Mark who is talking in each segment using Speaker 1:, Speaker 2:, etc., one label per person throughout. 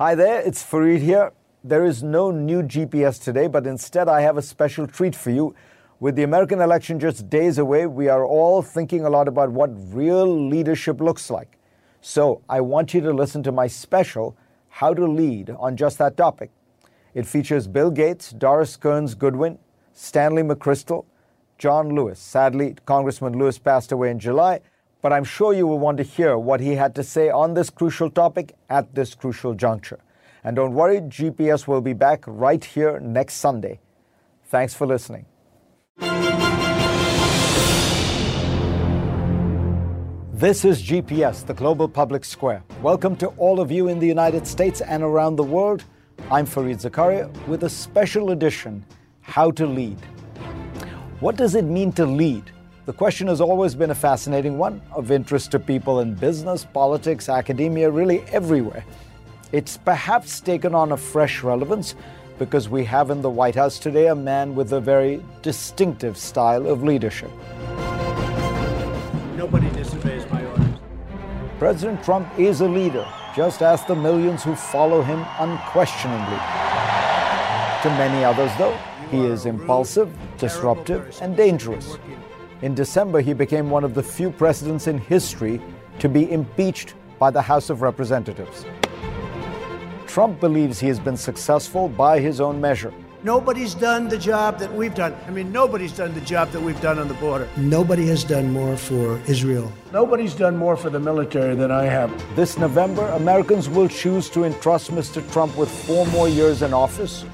Speaker 1: Hi there, it's Fareed here. There is no new GPS today, but instead I have a special treat for you. With the American election just days away, we are all thinking a lot about what real leadership looks like. So I want you to listen to my special, How to Lead, on just that topic. It features Bill Gates, Doris Kearns Goodwin, Stanley McChrystal, John Lewis. Sadly, Congressman Lewis passed away in July, but I'm sure you will want to hear what he had to say on this crucial topic at this crucial juncture. And don't worry, GPS will be back right here next Sunday. Thanks for listening. This is GPS, the Global Public Square. Welcome to all of you in the United States and around the world. I'm Fareed Zakaria with a special edition How to Lead. What does it mean to lead? The question has always been a fascinating one, of interest to people in business, politics, academia, really everywhere. It's perhaps taken on a fresh relevance because we have in the White House today a man with a very distinctive style of leadership.
Speaker 2: Nobody disobeys my orders.
Speaker 1: President Trump is a leader, just as the millions who follow him unquestioningly. To many others, though, he is impulsive, disruptive, and dangerous. In December, he became one of the few presidents in history to be impeached by the House of Representatives. Trump believes he has been successful by his own measure.
Speaker 2: Nobody's done the job that we've done. I mean, nobody's done the job that we've done on the border.
Speaker 3: Nobody has done more for Israel.
Speaker 2: Nobody's done more for the military than I have.
Speaker 1: This November, Americans will choose to entrust Mr. Trump with four more years in office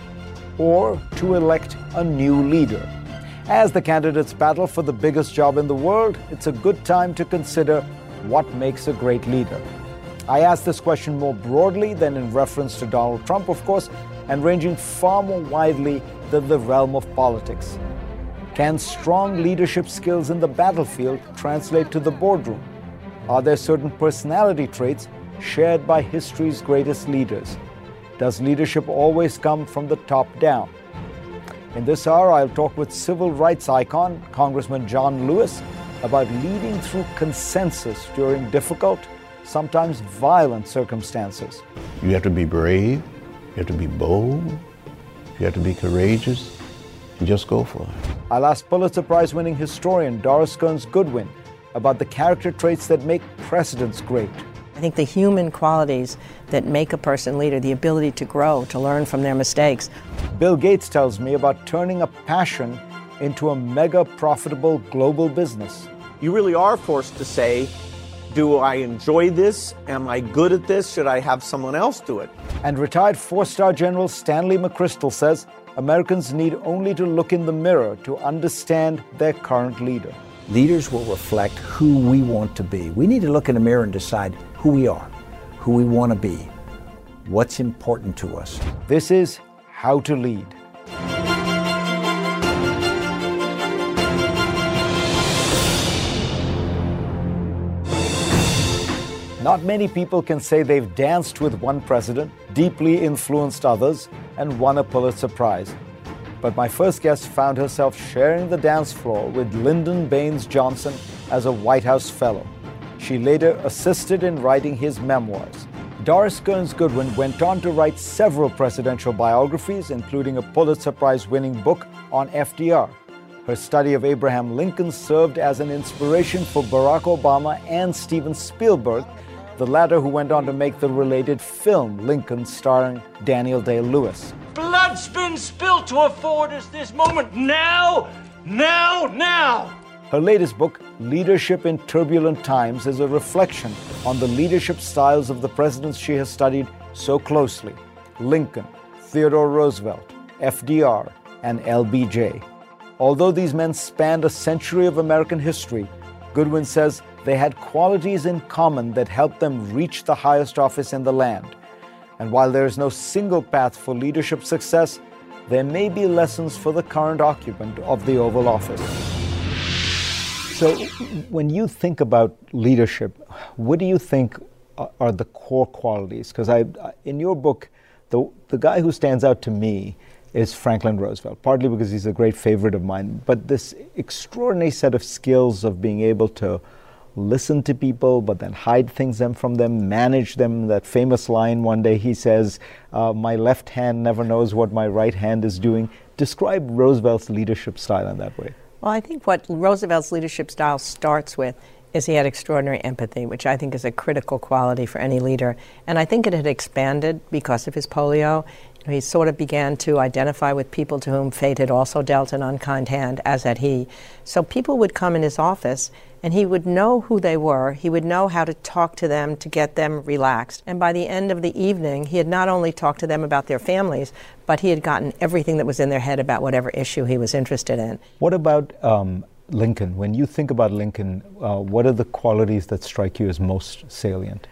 Speaker 1: or to elect a new leader. As the candidates battle for the biggest job in the world, it's a good time to consider what makes a great leader. I ask this question more broadly than in reference to Donald Trump, of course, and ranging far more widely than the realm of politics. Can strong leadership skills in the battlefield translate to the boardroom? Are there certain personality traits shared by history's greatest leaders? Does leadership always come from the top down? In this hour, I'll talk with civil rights icon Congressman John Lewis about leading through consensus during difficult, sometimes violent circumstances.
Speaker 4: You have to be brave, you have to be bold, you have to be courageous, and just go for it.
Speaker 1: I'll ask Pulitzer Prize winning historian Doris Kearns Goodwin about the character traits that make presidents great.
Speaker 5: I think the human qualities that make a person leader, the ability to grow, to learn from their mistakes.
Speaker 1: Bill Gates tells me about turning a passion into a mega profitable global business.
Speaker 6: You really are forced to say, do I enjoy this? Am I good at this? Should I have someone else do it?
Speaker 1: And retired four star General Stanley McChrystal says Americans need only to look in the mirror to understand their current leader.
Speaker 7: Leaders will reflect who we want to be. We need to look in the mirror and decide who we are, who we want to be, what's important to us.
Speaker 1: This is How to Lead. Not many people can say they've danced with one president, deeply influenced others, and won a Pulitzer Prize. But my first guest found herself sharing the dance floor with Lyndon Baines Johnson as a White House Fellow. She later assisted in writing his memoirs. Doris Kearns Goodwin went on to write several presidential biographies, including a Pulitzer Prize winning book on FDR. Her study of Abraham Lincoln served as an inspiration for Barack Obama and Steven Spielberg, the latter who went on to make the related film Lincoln starring Daniel Day Lewis.
Speaker 8: Blood's been spilled to afford us this moment now, now, now.
Speaker 1: Her latest book, Leadership in Turbulent Times, is a reflection on the leadership styles of the presidents she has studied so closely Lincoln, Theodore Roosevelt, FDR, and LBJ. Although these men spanned a century of American history, Goodwin says they had qualities in common that helped them reach the highest office in the land. And while there is no single path for leadership success, there may be lessons for the current occupant of the Oval Office. So, when you think about leadership, what do you think are the core qualities? Because I, in your book, the the guy who stands out to me is Franklin Roosevelt, partly because he's a great favorite of mine, but this extraordinary set of skills of being able to listen to people, but then hide things them from them, manage them. That famous line one day he says, uh, "My left hand never knows what my right hand is doing." Describe Roosevelt's leadership style in that way.
Speaker 5: Well, I think what Roosevelt's leadership style starts with is he had extraordinary empathy, which I think is a critical quality for any leader. And I think it had expanded because of his polio. He sort of began to identify with people to whom fate had also dealt an unkind hand, as had he. So people would come in his office and he would know who they were. He would know how to talk to them to get them relaxed. And by the end of the evening, he had not only talked to them about their families, but he had gotten everything that was in their head about whatever issue he was interested in.
Speaker 1: What about um, Lincoln? When you think about Lincoln, uh, what are the qualities that strike you as most salient?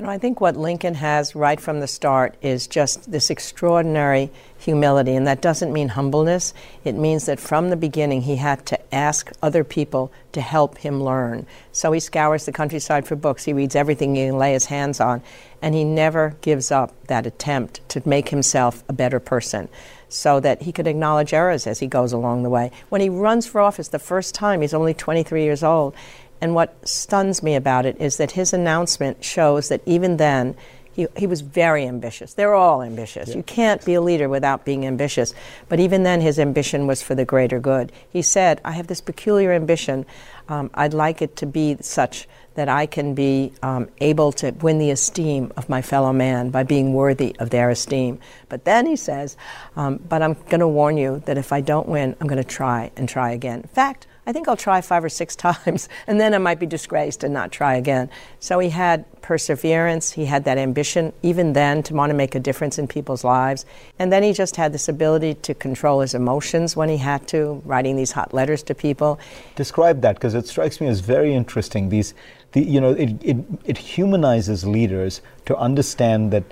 Speaker 5: And I think what Lincoln has right from the start is just this extraordinary humility. And that doesn't mean humbleness. It means that from the beginning he had to ask other people to help him learn. So he scours the countryside for books. He reads everything he can lay his hands on. And he never gives up that attempt to make himself a better person so that he could acknowledge errors as he goes along the way. When he runs for office the first time, he's only 23 years old, and what stuns me about it is that his announcement shows that even then, he, he was very ambitious. They're all ambitious. Yeah. You can't be a leader without being ambitious. But even then, his ambition was for the greater good. He said, I have this peculiar ambition. Um, I'd like it to be such that I can be um, able to win the esteem of my fellow man by being worthy of their esteem. But then he says, um, But I'm going to warn you that if I don't win, I'm going to try and try again. In fact, I think I'll try five or six times, and then I might be disgraced and not try again. So he had perseverance, he had that ambition, even then, to want to make a difference in people's lives. And then he just had this ability to control his emotions when he had to, writing these hot letters to people.
Speaker 1: Describe that, because it strikes me as very interesting. These, the, you know, it, it, it humanizes leaders to understand that.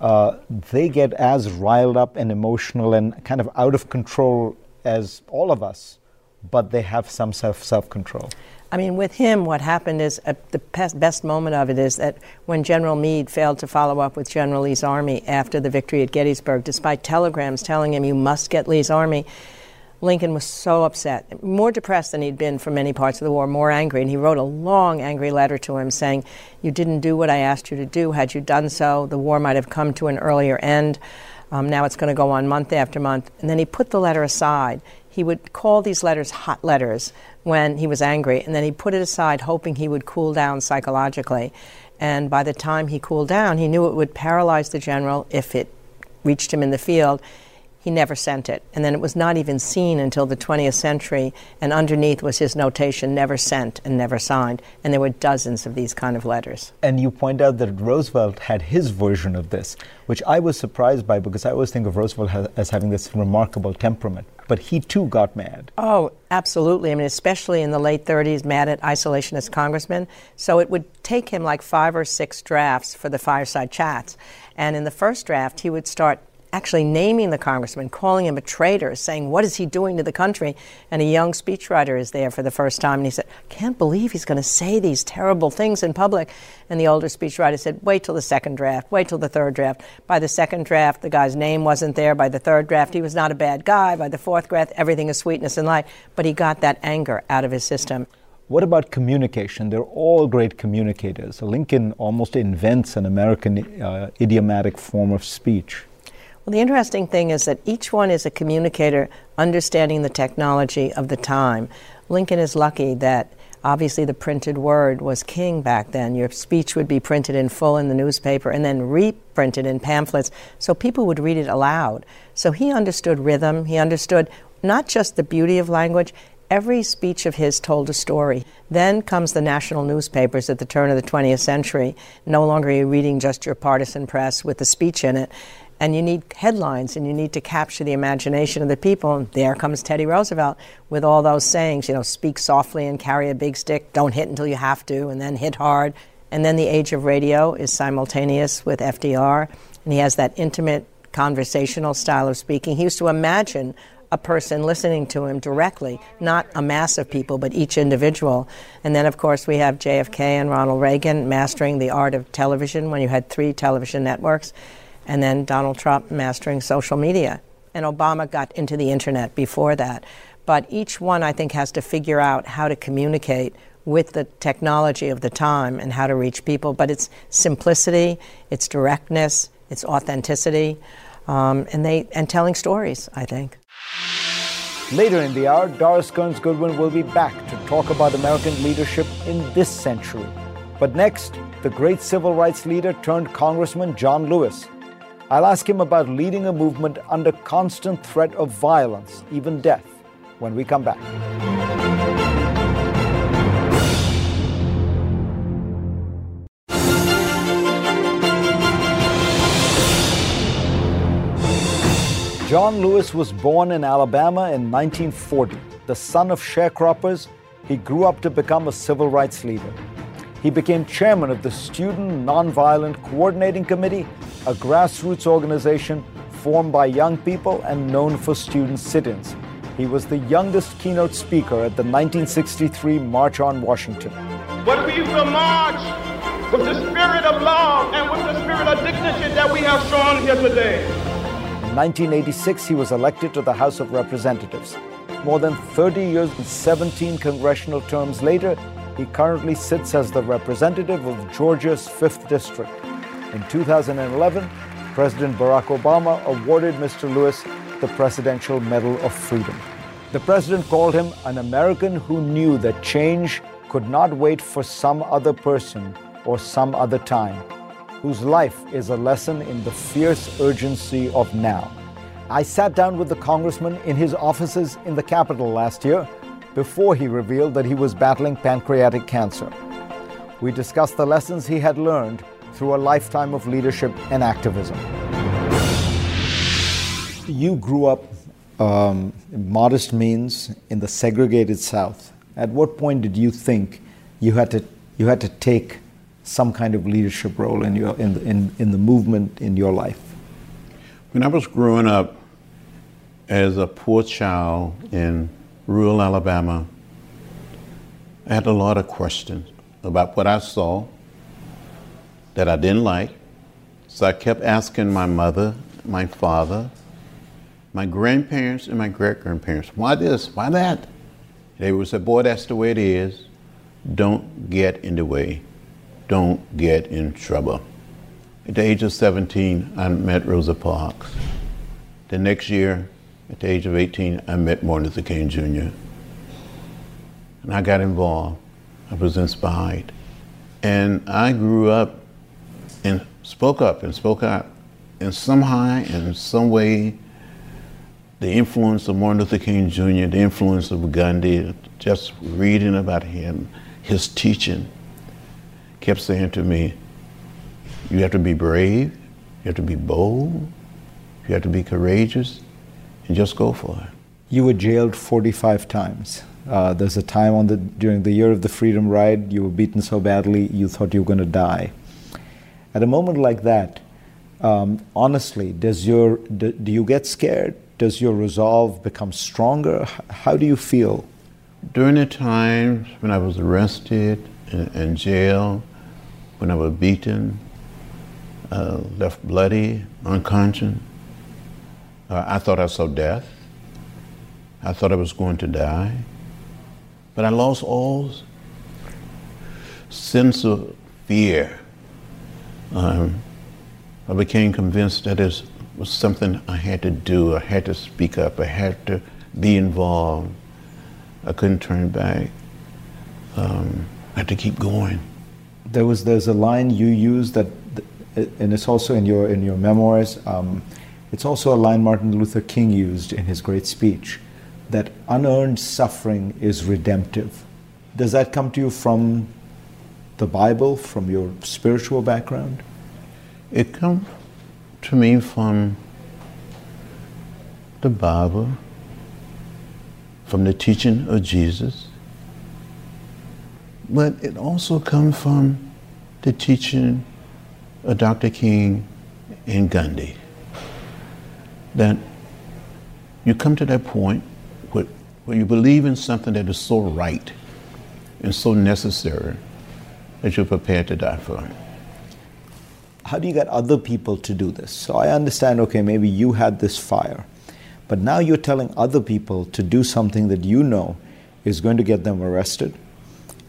Speaker 1: Uh, they get as riled up and emotional and kind of out of control as all of us but they have some self self control.
Speaker 5: I mean, with him, what happened is uh, the best, moment of it is that when General Meade failed to follow up with General Lee's army after the victory at Gettysburg, despite telegrams telling him, you must get Lee's army, Lincoln was so upset, more depressed than he'd been for many parts of the war, more angry. And he wrote a long, angry letter to him saying, You didn't do what I asked you to do. Had you done so, the war might have come to an earlier end. Um, now it's going to go on month after month. And then he put the letter aside he would call these letters hot letters when he was angry, and then he put it aside, hoping he would cool down psychologically. And by the time he cooled down, he knew it would paralyze the general if it reached him in the field. He never sent it. And then it was not even seen until the 20th century, and underneath was his notation never sent and never signed. And there were dozens of these kind of letters.
Speaker 1: And you point out that Roosevelt had his version of this, which I was surprised by because I always think of Roosevelt as having this remarkable temperament. But he too got mad.
Speaker 5: Oh, absolutely. I mean, especially in the late 30s, mad at isolationist congressmen. So it would take him like five or six drafts for the fireside chats. And in the first draft, he would start actually naming the congressman, calling him a traitor, saying, What is he doing to the country? And a young speechwriter is there for the first time, and he said, Can't believe he's going to say these terrible things in public. And the older speechwriter said, Wait till the second draft, wait till the third draft. By the second draft, the guy's name wasn't there. By the third draft, he was not a bad guy. By the fourth draft, everything is sweetness and light. But he got that anger out of his system.
Speaker 1: What about communication? They're all great communicators. Lincoln almost invents an American uh, idiomatic form of speech.
Speaker 5: Well, the interesting thing is that each one is a communicator understanding the technology of the time. Lincoln is lucky that obviously the printed word was king back then. Your speech would be printed in full in the newspaper and then reprinted in pamphlets so people would read it aloud. So he understood rhythm, he understood not just the beauty of language, every speech of his told a story. Then comes the national newspapers at the turn of the 20th century. No longer are you reading just your partisan press with the speech in it. And you need headlines and you need to capture the imagination of the people. And there comes Teddy Roosevelt with all those sayings, you know, speak softly and carry a big stick, don't hit until you have to, and then hit hard. And then the age of radio is simultaneous with FDR, and he has that intimate conversational style of speaking. He used to imagine a person listening to him directly, not a mass of people, but each individual. And then, of course, we have JFK and Ronald Reagan mastering the art of television when you had three television networks, and then Donald Trump mastering social media. And Obama got into the internet before that. But each one, I think, has to figure out how to communicate with the technology of the time and how to reach people. But it's simplicity, it's directness, it's authenticity, um, and they and telling stories. I think.
Speaker 1: Later in the hour, Doris Kearns Goodwin will be back to talk about American leadership in this century. But next, the great civil rights leader turned Congressman John Lewis. I'll ask him about leading a movement under constant threat of violence, even death, when we come back. John Lewis was born in Alabama in 1940. The son of sharecroppers, he grew up to become a civil rights leader. He became chairman of the Student Nonviolent Coordinating Committee, a grassroots organization formed by young people and known for student sit ins. He was the youngest keynote speaker at the 1963 March on Washington.
Speaker 9: But we will march with the spirit of love and with the spirit of dignity that we have shown here today.
Speaker 1: In 1986, he was elected to the House of Representatives. More than 30 years and 17 congressional terms later, he currently sits as the representative of Georgia's 5th District. In 2011, President Barack Obama awarded Mr. Lewis the Presidential Medal of Freedom. The president called him an American who knew that change could not wait for some other person or some other time whose life is a lesson in the fierce urgency of now. I sat down with the congressman in his offices in the Capitol last year before he revealed that he was battling pancreatic cancer. We discussed the lessons he had learned through a lifetime of leadership and activism. You grew up um, modest means in the segregated South. At what point did you think you had to you had to take some kind of leadership role in, your, in, in, in the movement in your life?
Speaker 4: When I was growing up as a poor child in rural Alabama, I had a lot of questions about what I saw that I didn't like. So I kept asking my mother, my father, my grandparents, and my great grandparents, why this? Why that? They would say, boy, that's the way it is. Don't get in the way don't get in trouble. At the age of 17, I met Rosa Parks. The next year, at the age of 18, I met Martin Luther King Jr. And I got involved. I was inspired. And I grew up and spoke up and spoke out. And somehow, in some way, the influence of Martin Luther King Jr., the influence of Gandhi, just reading about him, his teaching, kept saying to me, You have to be brave, you have to be bold, you have to be courageous, and just go for it.
Speaker 1: You were jailed 45 times. Uh, there's a time on the during the year of the Freedom Ride, you were beaten so badly you thought you were going to die. At a moment like that, um, honestly, does your do, do you get scared? Does your resolve become stronger? How do you feel?
Speaker 4: During the times when I was arrested in, in jail, when I was beaten, uh, left bloody, unconscious. Uh, I thought I saw death. I thought I was going to die. But I lost all sense of fear. Um, I became convinced that it was something I had to do. I had to speak up. I had to be involved. I couldn't turn back. Um, I had to keep going
Speaker 1: there was there's a line you use that, and it's also in your in your memoirs. Um, it's also a line Martin Luther King used in his great speech, that unearned suffering is redemptive. Does that come to you from the Bible, from your spiritual background?
Speaker 4: It comes to me from the Bible, from the teaching of Jesus, but it also comes from the teaching of Dr. King and Gandhi. That you come to that point where, where you believe in something that is so right and so necessary that you're prepared to die for.
Speaker 1: It how do you get other people to do this? So I understand, okay, maybe you had this fire, but now you're telling other people to do something that you know is going to get them arrested.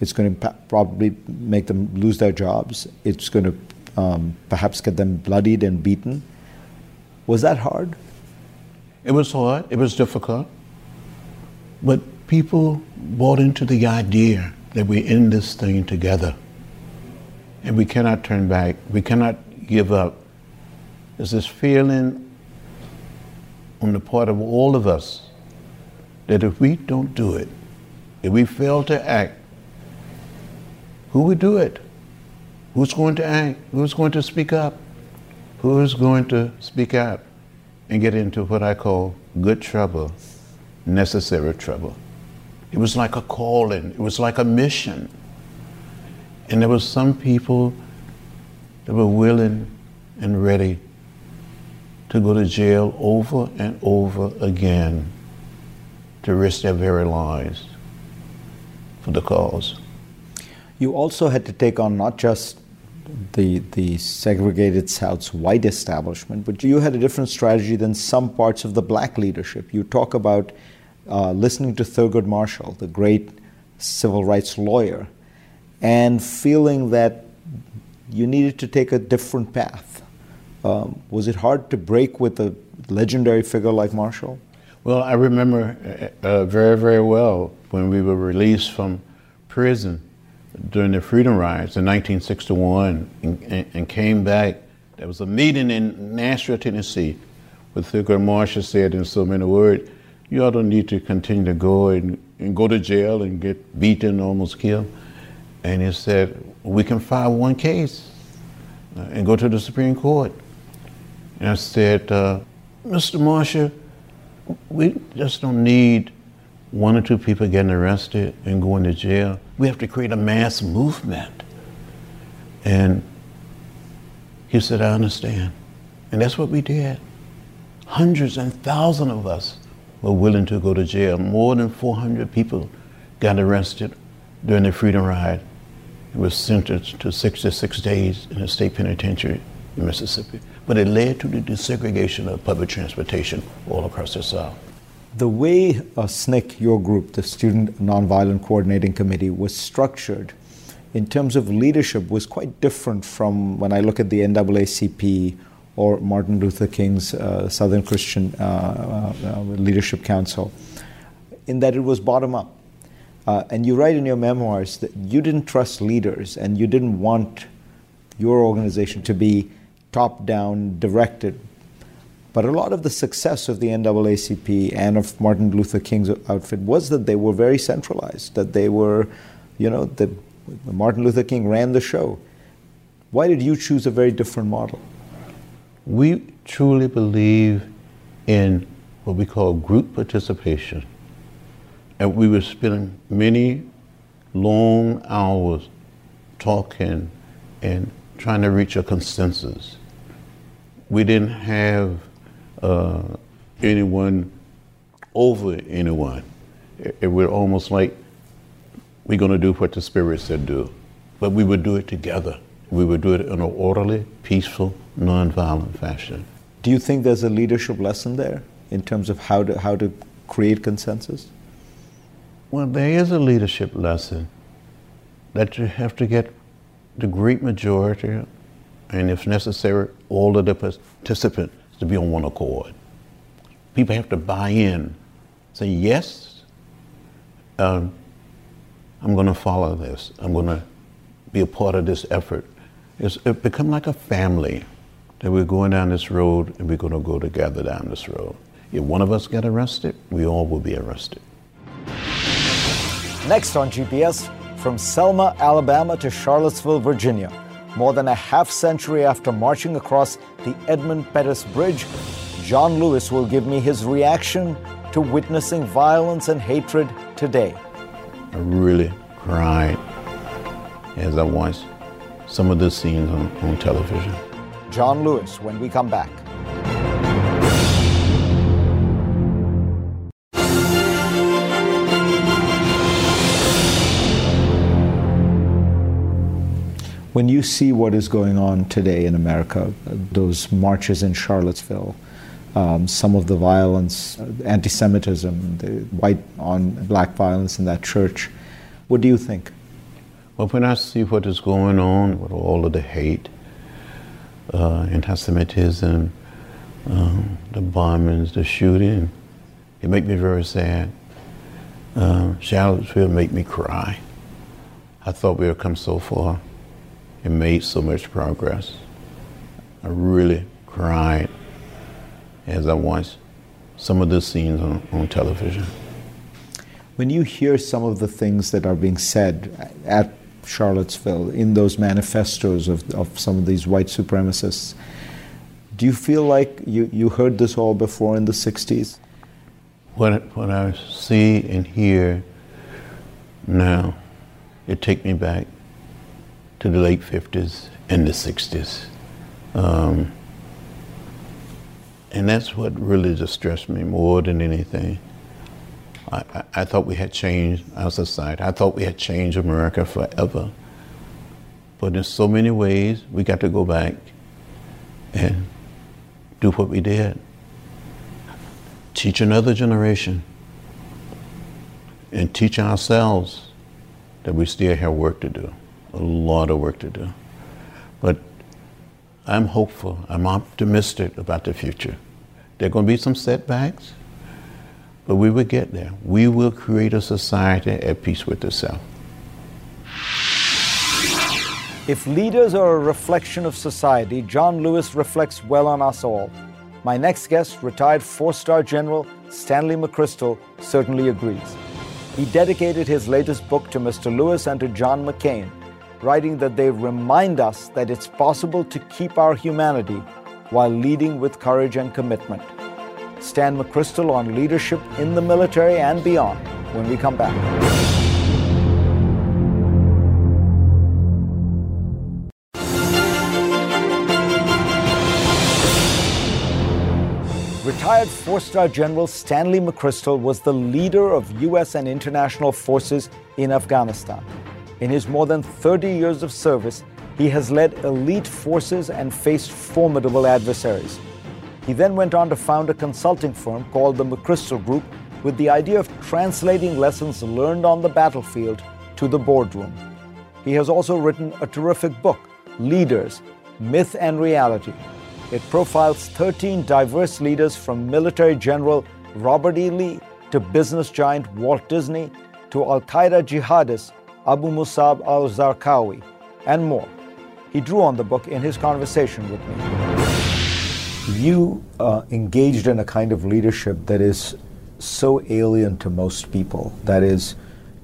Speaker 1: It's going to probably make them lose their jobs. It's going to um, perhaps get them bloodied and beaten. Was that hard?
Speaker 4: It was hard. It was difficult. But people bought into the idea that we're in this thing together. And we cannot turn back. We cannot give up. There's this feeling on the part of all of us that if we don't do it, if we fail to act, who would do it? Who's going to act? Who's going to speak up? Who is going to speak out and get into what I call good trouble, necessary trouble? It was like a calling, it was like a mission. And there were some people that were willing and ready to go to jail over and over again to risk their very lives for the cause.
Speaker 1: You also had to take on not just the, the segregated South's white establishment, but you had a different strategy than some parts of the black leadership. You talk about uh, listening to Thurgood Marshall, the great civil rights lawyer, and feeling that you needed to take a different path. Um, was it hard to break with a legendary figure like Marshall?
Speaker 4: Well, I remember uh, uh very, very well when we were released from prison during the freedom rides in 1961 and, and, and came back. There was a meeting in Nashville, Tennessee, where Thurgood Marshall said in so many words, you ought to need to continue to go and, and go to jail and get beaten, almost killed. And he said, we can file one case uh, and go to the Supreme Court. And I said, uh, Mr. Marshall, we just don't need one or two people getting arrested and going to jail. We have to create a mass movement. And he said, I understand. And that's what we did. Hundreds and thousands of us were willing to go to jail. More than 400 people got arrested during the Freedom Ride and was sentenced to 66 days in a state penitentiary in Mississippi. But it led to the desegregation of public transportation all across the South.
Speaker 1: The way SNCC, your group, the Student Nonviolent Coordinating Committee, was structured in terms of leadership was quite different from when I look at the NAACP or Martin Luther King's uh, Southern Christian uh, uh, uh, Leadership Council, in that it was bottom up. Uh, and you write in your memoirs that you didn't trust leaders and you didn't want your organization to be top down directed but a lot of the success of the NAACP and of Martin Luther King's outfit was that they were very centralized, that they were, you know, the, Martin Luther King ran the show. Why did you choose a very different model?
Speaker 4: We truly believe in what we call group participation. And we were spending many long hours talking and trying to reach a consensus. We didn't have uh, anyone over anyone. It, it we're almost like we're going to do what the Spirit said do, but we would do it together. We would do it in an orderly, peaceful, nonviolent fashion.
Speaker 1: Do you think there's a leadership lesson there in terms of how to, how to create consensus?
Speaker 4: Well, there is a leadership lesson that you have to get the great majority, and if necessary, all of the participants to be on one accord. People have to buy in, say, yes, um, I'm going to follow this. I'm going to be a part of this effort. It's it become like a family that we're going down this road and we're going to go together down this road. If one of us get arrested, we all will be arrested.
Speaker 1: Next on GPS, from Selma, Alabama to Charlottesville, Virginia, More than a half century after marching across the Edmund Pettus Bridge, John Lewis will give me his reaction to witnessing violence and hatred today.
Speaker 4: I really cried as I watched some of the scenes on, on television.
Speaker 1: John Lewis, when we come back. When you see what is going on today in America, those marches in Charlottesville, um, some of the violence, uh, anti Semitism, the white on black violence in that church, what do you think?
Speaker 4: Well, when I see what is going on with all of the hate, uh, anti-Semitism, um, the bombings, the shooting, it makes me very sad. Um, Charlottesville make me cry. I thought we had come so far and made so much progress. I really cried as I watched some of the scenes on, on television.
Speaker 1: When you hear some of the things that are being said at Charlottesville in those manifestos of, of some of these white supremacists, do you feel like you, you heard this all before in the 60s?
Speaker 4: What, what I see and hear now, it takes me back to the late 50s and the 60s. Um, and that's what really distressed me more than anything. I, I, I, thought we had changed our society. I thought we had changed America forever. But in so many ways, we got to go back and do what we did. Teach another generation and teach ourselves that we still have work to do a lot of work to do. But I'm hopeful, I'm optimistic about the future. There are going to be some setbacks, but we will get there. We will create a society at peace with itself.
Speaker 1: If leaders are a reflection of society, John Lewis reflects well on us all. My next guest, retired four star general Stanley McChrystal, certainly agrees. He dedicated his latest book to Mr. Lewis and to John McCain writing that they remind us that it's possible to keep our humanity while leading with courage and commitment. Stan McChrystal on leadership in the military and beyond when we come back. Retired four star General Stanley McChrystal was the leader of U.S. and international forces in Afghanistan. In his more than 30 years of service, he has led elite forces and faced formidable adversaries. He then went on to found a consulting firm called the McChrystal Group with the idea of translating lessons learned on the battlefield to the boardroom. He has also written a terrific book, Leaders Myth and Reality. It profiles 13 diverse leaders from military general Robert E. Lee to business giant Walt Disney to Al Qaeda jihadists Abu Musab al Zarqawi, and more. He drew on the book in his conversation with me. You uh, engaged in a kind of leadership that is so alien to most people. That is,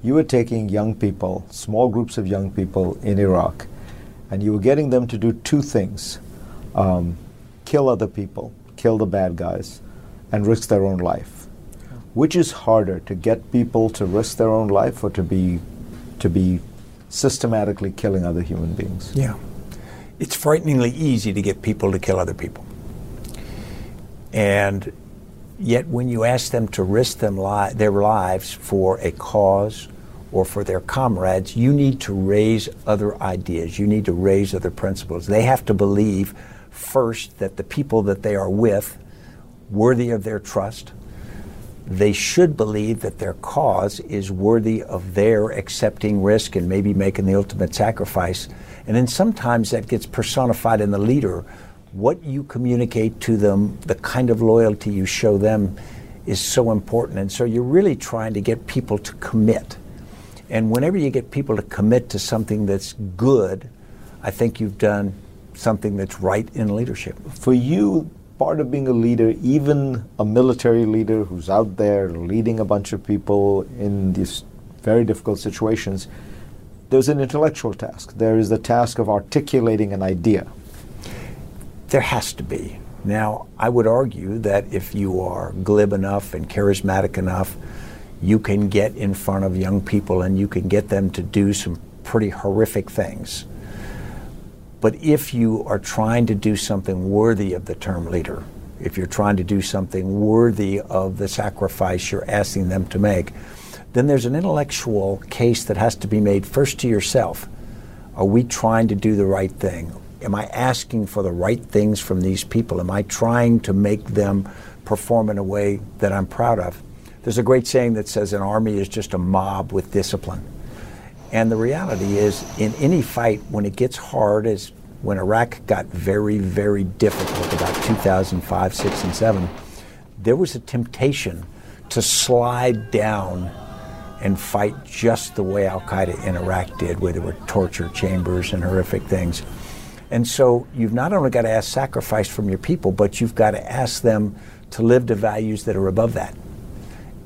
Speaker 1: you were taking young people, small groups of young people in Iraq, and you were getting them to do two things um, kill other people, kill the bad guys, and risk their own life. Which is harder, to get people to risk their own life or to be to be systematically killing other human beings.
Speaker 7: Yeah. It's frighteningly easy to get people to kill other people. And yet, when you ask them to risk them li- their lives for a cause or for their comrades, you need to raise other ideas. You need to raise other principles. They have to believe first that the people that they are with worthy of their trust they should believe that their cause is worthy of their accepting risk and maybe making the ultimate sacrifice. And then sometimes that gets personified in the leader. What you communicate to them, the kind of loyalty you show them, is so important. And so you're really trying to get people to commit. And whenever you get people to commit to something that's good, I think you've done something that's right in leadership.
Speaker 1: For you, part of being a leader, even a military leader who's out there leading a bunch of people in these very difficult situations, there's an intellectual task. There is the task of articulating an idea.
Speaker 7: There has to be. Now, I would argue that if you are glib enough and charismatic enough, you can get in front of young people and you can get them to do some pretty horrific things. But if you are trying to do something worthy of the term leader, if you're trying to do something worthy of the sacrifice you're asking them to make, then there's an intellectual case that has to be made first to yourself. Are we trying to do the right thing? Am I asking for the right things from these people? Am I trying to make them perform in a way that I'm proud of? There's a great saying that says an army is just a mob with discipline. And the reality is, in any fight, when it gets hard, as when Iraq got very, very difficult about 2005, 6, and 7, there was a temptation to slide down and fight just the way Al Qaeda in Iraq did, where there were torture chambers and horrific things. And so you've not only got to ask sacrifice from your people, but you've got to ask them to live to values that are above that.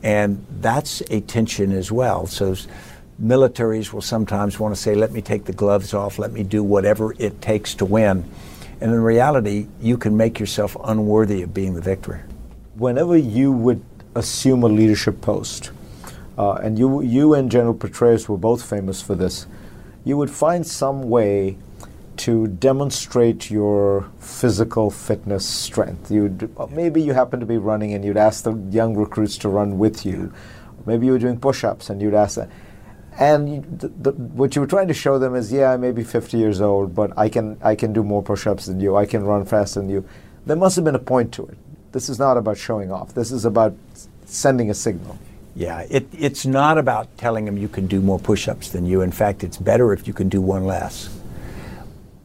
Speaker 7: And that's a tension as well. So militaries will sometimes want to say, let me take the gloves off, let me do whatever it takes to win. And in reality, you can make yourself unworthy of being the victor.
Speaker 1: Whenever you would assume a leadership post, uh, and you, you and General Petraeus were both famous for this, you would find some way to demonstrate your physical fitness strength. You'd, maybe you happen to be running and you'd ask the young recruits to run with you. Maybe you were doing push ups and you'd ask them. And the, the, what you were trying to show them is, yeah, I may be 50 years old, but I can, I can do more push ups than you. I can run faster than you. There must have been a point to it. This is not about showing off, this is about sending a signal.
Speaker 7: Yeah, it, it's not about telling them you can do more push ups than you. In fact, it's better if you can do one less.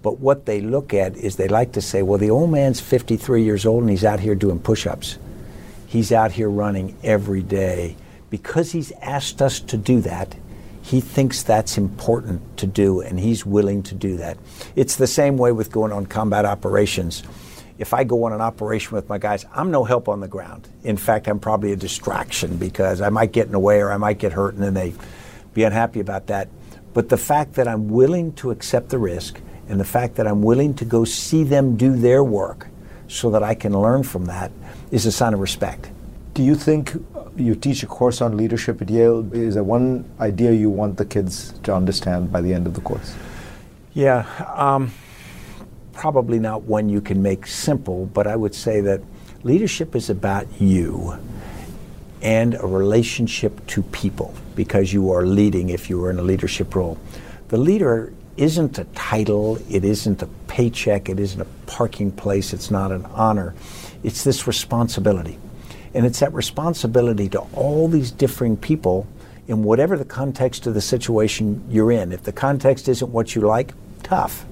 Speaker 7: But what they look at is they like to say, well, the old man's 53 years old and he's out here doing push ups. He's out here running every day. Because he's asked us to do that, he thinks that's important to do and he's willing to do that. It's the same way with going on combat operations. If I go on an operation with my guys, I'm no help on the ground. In fact, I'm probably a distraction because I might get in the way or I might get hurt and then they be unhappy about that. But the fact that I'm willing to accept the risk, and the fact that I'm willing to go see them do their work so that I can learn from that is a sign of respect.
Speaker 1: Do you think you teach a course on leadership at Yale? Is there one idea you want the kids to understand by the end of the course?
Speaker 7: Yeah, um, probably not one you can make simple, but I would say that leadership is about you and a relationship to people because you are leading if you are in a leadership role. The leader isn't a title, it isn't a paycheck, it isn't a parking place, it's not an honor. It's this responsibility. And it's that responsibility to all these differing people in whatever the context of the situation you're in. If the context isn't what you like, tough.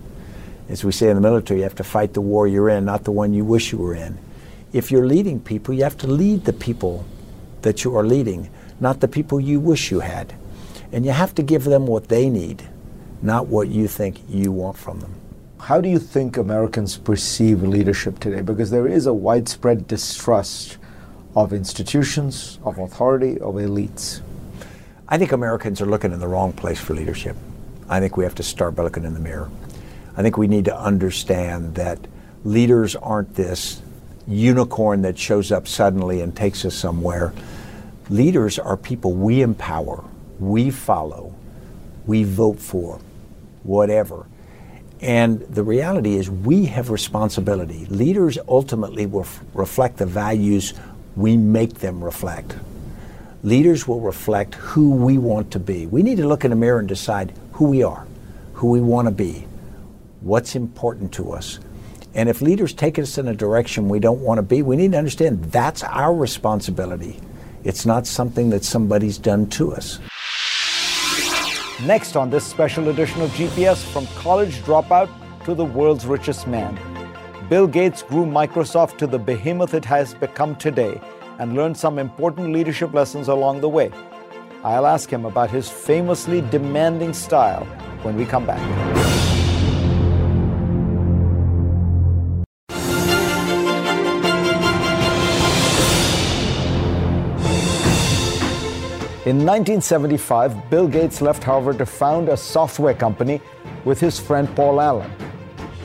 Speaker 7: As we say in the military, you have to fight the war you're in, not the one you wish you were in. If you're leading people, you have to lead the people that you are leading, not the people you wish you had. And you have to give them what they need not what you think you want from them.
Speaker 1: How do you think Americans perceive leadership today? Because there is a widespread distrust of institutions, of authority, of elites.
Speaker 7: I think Americans are looking in the wrong place for leadership. I think we have to start by looking in the mirror. I think we need to understand that leaders aren't this unicorn that shows up suddenly and takes us somewhere. Leaders are people we empower, we follow, we vote for whatever. And the reality is, we have responsibility. Leaders ultimately will f- reflect the values we make them reflect. Leaders will reflect who we want to be. We need to look in the mirror and decide who we are, who we want to be, what's important to us. And if leaders take us in a direction we don't want to be, we need to understand that's our responsibility. It's not something that somebody's done to us.
Speaker 1: Next on this special edition of GPS from college dropout to the world's richest man. Bill Gates grew Microsoft to the behemoth it has become today and learned some important leadership lessons along the way. I'll ask him about his famously demanding style when we come back. In 1975, Bill Gates left Harvard to found a software company with his friend Paul Allen.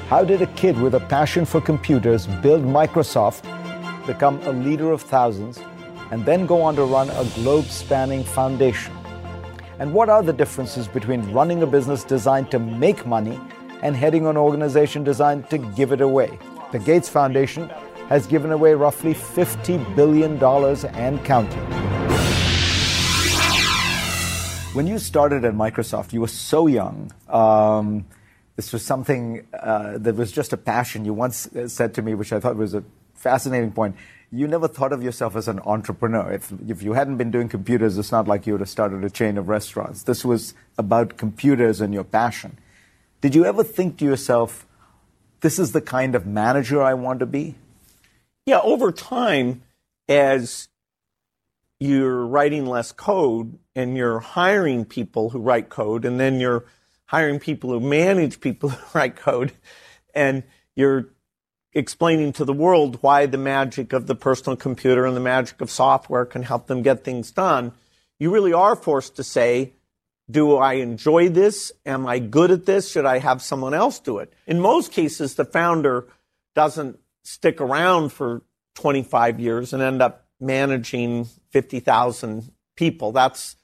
Speaker 1: How did a kid with a passion for computers build Microsoft, become a leader of thousands, and then go on to run a globe spanning foundation? And what are the differences between running a business designed to make money and heading an organization designed to give it away? The Gates Foundation has given away roughly $50 billion and counting. When you started at Microsoft, you were so young. Um, this was something uh, that was just a passion. You once said to me, which I thought was a fascinating point. You never thought of yourself as an entrepreneur. If, if you hadn't been doing computers, it's not like you would have started a chain of restaurants. This was about computers and your passion. Did you ever think to yourself, this is the kind of manager I want to be?
Speaker 6: Yeah, over time, as you're writing less code and you're hiring people who write code and then you're hiring people who manage people who write code and you're explaining to the world why the magic of the personal computer and the magic of software can help them get things done, you really are forced to say, do I enjoy this? Am I good at this? Should I have someone else do it? In most cases, the founder doesn't stick around for 25 years and end up managing 50,000 people. That's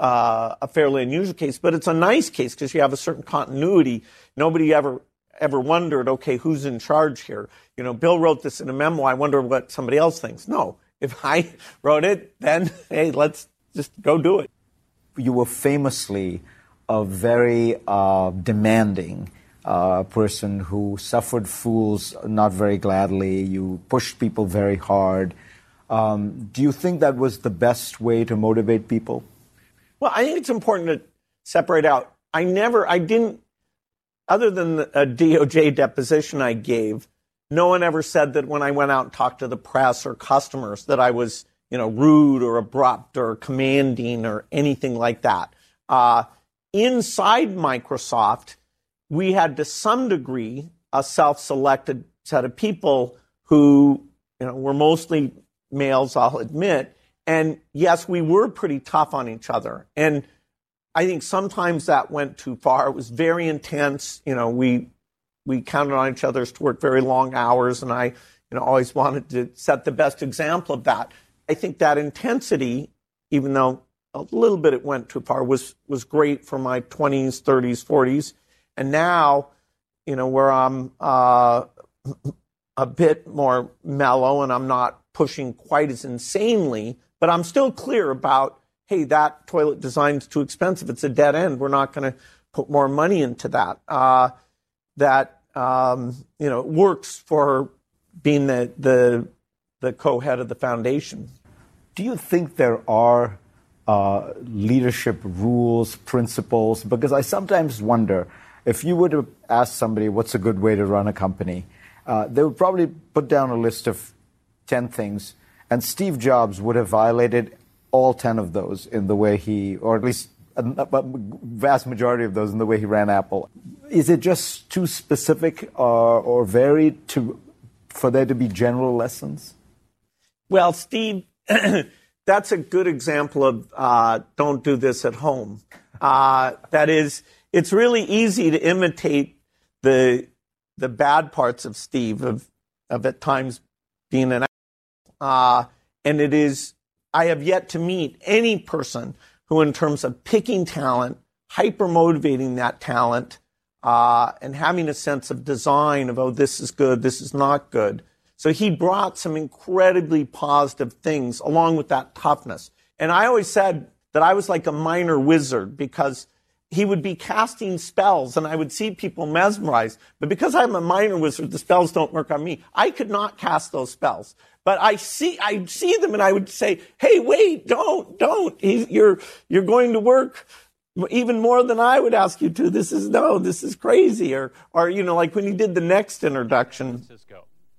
Speaker 6: uh, a fairly unusual case, but it's a nice case because you have a certain continuity. Nobody ever ever wondered, okay, who's in charge here? You know, Bill wrote this in a memo. I wonder what somebody else thinks. No, if I wrote it, then hey, let's just go do it.
Speaker 1: You were famously a very uh, demanding uh, person who suffered fools not very gladly. You pushed people very hard. Um, do you think that was the best way to motivate people?
Speaker 6: Well, I think it's important to separate out. I never, I didn't, other than a DOJ deposition I gave, no one ever said that when I went out and talked to the press or customers that I was, you know, rude or abrupt or commanding or anything like that. Uh, inside Microsoft, we had to some degree a self-selected set of people who, you know, were mostly males, I'll admit. And yes, we were pretty tough on each other. And I think sometimes that went too far. It was very intense. You know, we we counted on each other to work very long hours, and I, you know, always wanted to set the best example of that. I think that intensity, even though a little bit it went too far, was was great for my 20s, 30s, 40s, and now, you know, where I'm uh, a bit more mellow and I'm not pushing quite as insanely, but I'm still clear about, hey, that toilet design's too expensive. It's a dead end. We're not going to put more money into that. Uh, that um, you know works for being the the the co-head of the foundation.
Speaker 1: Do you think there are uh, leadership rules, principles? Because I sometimes wonder if you were to ask somebody what's a good way to run a company, uh, they would probably put down a list of 10 things, and Steve Jobs would have violated all 10 of those in the way he, or at least a, vast majority of those in the way he ran Apple. Is it just too specific or, or varied to, for there to be general lessons?
Speaker 6: Well, Steve, that's a good example of uh, don't do this at home. Uh, that is, it's really easy to imitate the the bad parts of Steve of of at times being an uh, and it is, I have yet to meet any person who, in terms of picking talent, hyper motivating that talent, uh, and having a sense of design of, oh, this is good, this is not good. So he brought some incredibly positive things along with that toughness. And I always said that I was like a minor wizard because he would be casting spells and I would see people mesmerized. But because I'm a minor wizard, the spells don't work on me. I could not cast those spells. But I see, I see them and I would say, Hey, wait, don't, don't. you're, you're going to work even more than I would ask you to. This is no, this is crazy. Or, or, you know, like when he did the NeXT introduction,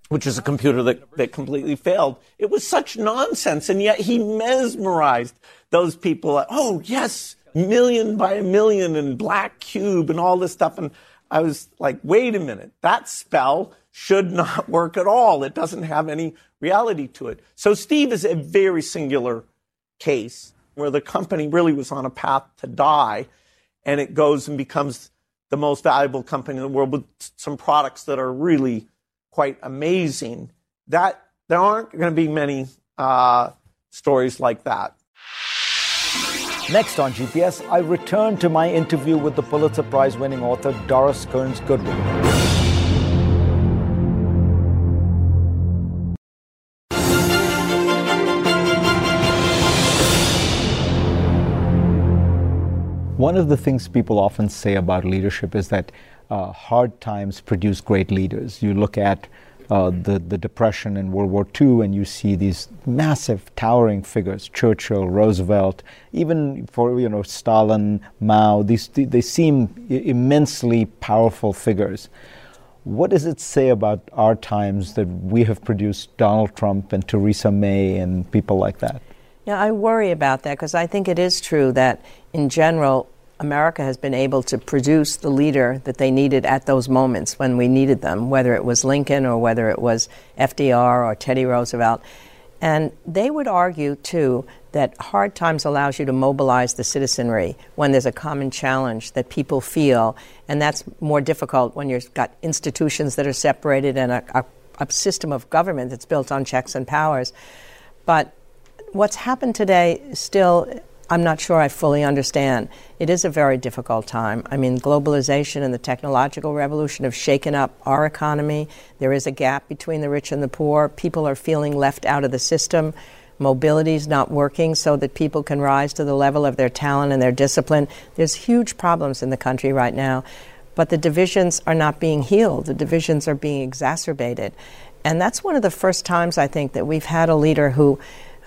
Speaker 6: which is a computer that, that completely failed. It was such nonsense. And yet he mesmerized those people. Oh, yes, million by a million and black cube and all this stuff. And I was like, wait a minute, that spell should not work at all. It doesn't have any reality to it. So Steve is a very singular case. where the company really was on a path to die, and it goes and becomes the most valuable company in the world with some products that are really quite amazing. That there aren't going to be many uh, stories like that.
Speaker 1: Next on GPS, I return to my interview with the Pulitzer Prize winning author Doris Kearns Goodwin. One of the things people often say about leadership is that uh, hard times produce great leaders. You look at uh, the, the Depression and World War II, and you see these massive, towering figures Churchill, Roosevelt, even for you know Stalin, Mao. These they seem immensely powerful figures. What does it say about our times that we have produced Donald Trump and Theresa May and people like that?
Speaker 5: Yeah, I worry about that because I think it is true that in general, America has been able to produce the leader that they needed at those moments when we needed them, whether it was Lincoln or whether it was FDR or Teddy Roosevelt. And they would argue, too, that hard times allows you to mobilize the citizenry when there's a common challenge that people feel. And that's more difficult when you've got institutions that are separated and a, a, a system of government that's built on checks and powers. But what's happened today still I'm not sure I fully understand. It is a very difficult time. I mean, globalization and the technological revolution have shaken up our economy. There is a gap between the rich and the poor. People are feeling left out of the system. Mobility is not working so that people can rise to the level of their talent and their discipline. There's huge problems in the country right now, but the divisions are not being healed. The divisions are being exacerbated. And that's one of the first times I think that we've had a leader who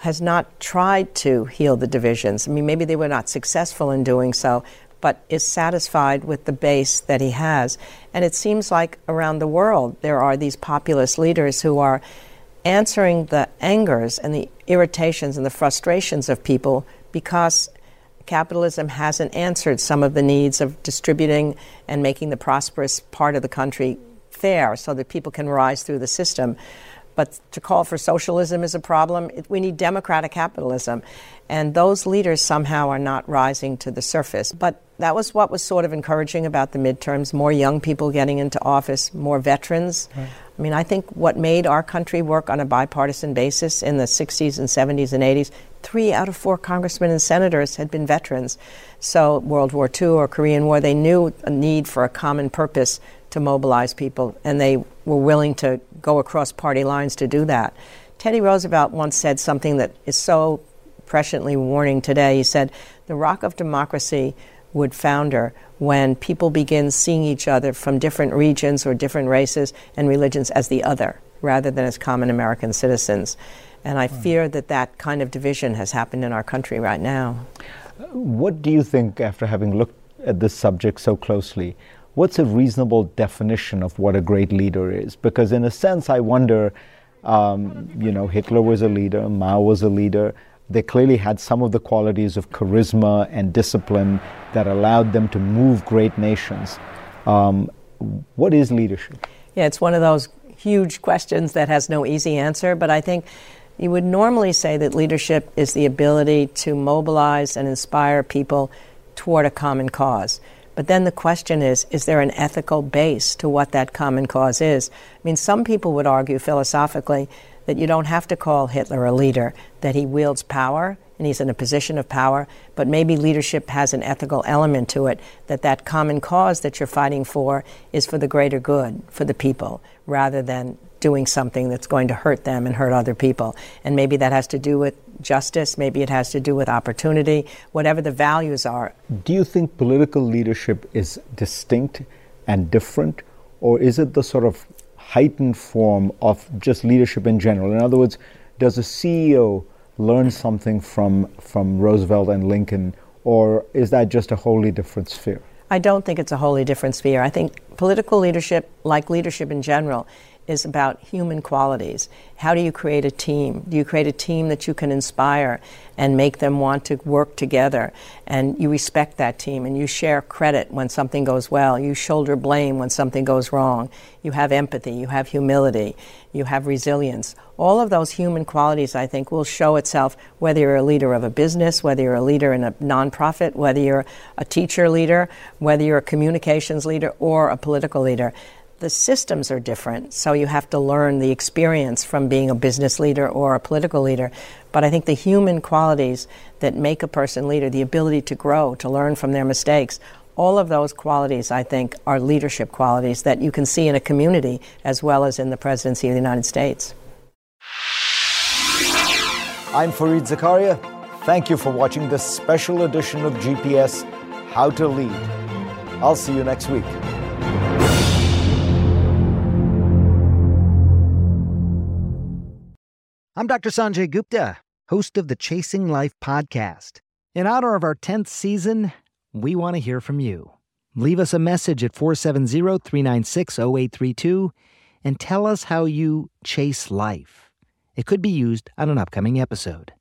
Speaker 5: has not tried to heal the divisions. I mean, maybe they were not successful in doing so, but is satisfied with the base that he has. And it seems like around the world there are these populist leaders who are answering the angers and the irritations and the frustrations of people because capitalism hasn't answered some of the needs of distributing and making the prosperous part of the country fair so that people can rise through the system. But to call for socialism is a problem. We need democratic capitalism. And those leaders somehow are not rising to the surface. But that was what was sort of encouraging about the midterms more young people getting into office, more veterans. Right. I mean, I think what made our country work on a bipartisan basis in the 60s and 70s and 80s, three out of four congressmen and senators had been veterans. So, World War II or Korean War, they knew a need for a common purpose to mobilize people, and they were willing to go across party lines to do that. Teddy Roosevelt once said something that is so presciently warning today. He said, The rock of democracy would founder when people begin seeing each other from different regions or different races and religions as the other rather than as common American citizens. And I hmm. fear that that kind of division has happened in our country right now.
Speaker 1: What do you think, after having looked at this subject so closely, what's a reasonable definition of what a great leader is? Because in a sense, I wonder, um, you know, Hitler was a leader, Mao was a leader. They clearly had some of the qualities of charisma and discipline that allowed them to move great nations. Um, what is leadership?
Speaker 5: Yeah, it's one of those huge questions that has no easy answer, but I think you would normally say that leadership is the ability to mobilize and inspire people toward a common cause. But then the question is is there an ethical base to what that common cause is? I mean, some people would argue philosophically that you don't have to call Hitler a leader, that he wields power and he's in a position of power, but maybe leadership has an ethical element to it, that that common cause that you're fighting for is for the greater good, for the people, rather than doing something that's going to hurt them and hurt other people. And maybe that has to do with justice, maybe it has to do with opportunity, whatever the values are.
Speaker 1: Do you think political leadership is distinct and different, or is it the sort of heightened form of just leadership in general? In other words, does a CEO learn something from, from Roosevelt and Lincoln, or is that just a wholly different sphere?
Speaker 5: I don't think it's a wholly different sphere. I think political leadership, like leadership in general, is about human qualities. How do you create a team? Do you create a team that you can inspire and make them want to work together? And you respect that team and you share credit when something goes well. You shoulder blame when something goes wrong. You have empathy. You have humility. You have resilience. All of those human qualities, I think, will show itself whether you're a leader of a business, whether you're a leader in a nonprofit, whether you're a teacher leader, whether you're a communications leader or a political leader the systems are different, so you have to learn the experience from being a business leader or a political leader. But I think the human qualities that make a person leader, the ability to grow, to learn from their mistakes, all of those qualities, I think, are leadership qualities that you can see in a community as well as in the presidency of the United States.
Speaker 1: I'm Fareed Zakaria. Thank you for watching this special edition of GPS How to Lead. I'll see you next week.
Speaker 10: I'm Dr. Sanjay Gupta, host of the Chasing Life podcast. In honor of our 10th season, we want to hear from you. Leave us a message at 470 396 0832 and tell us how you chase life. It could be used on an upcoming episode.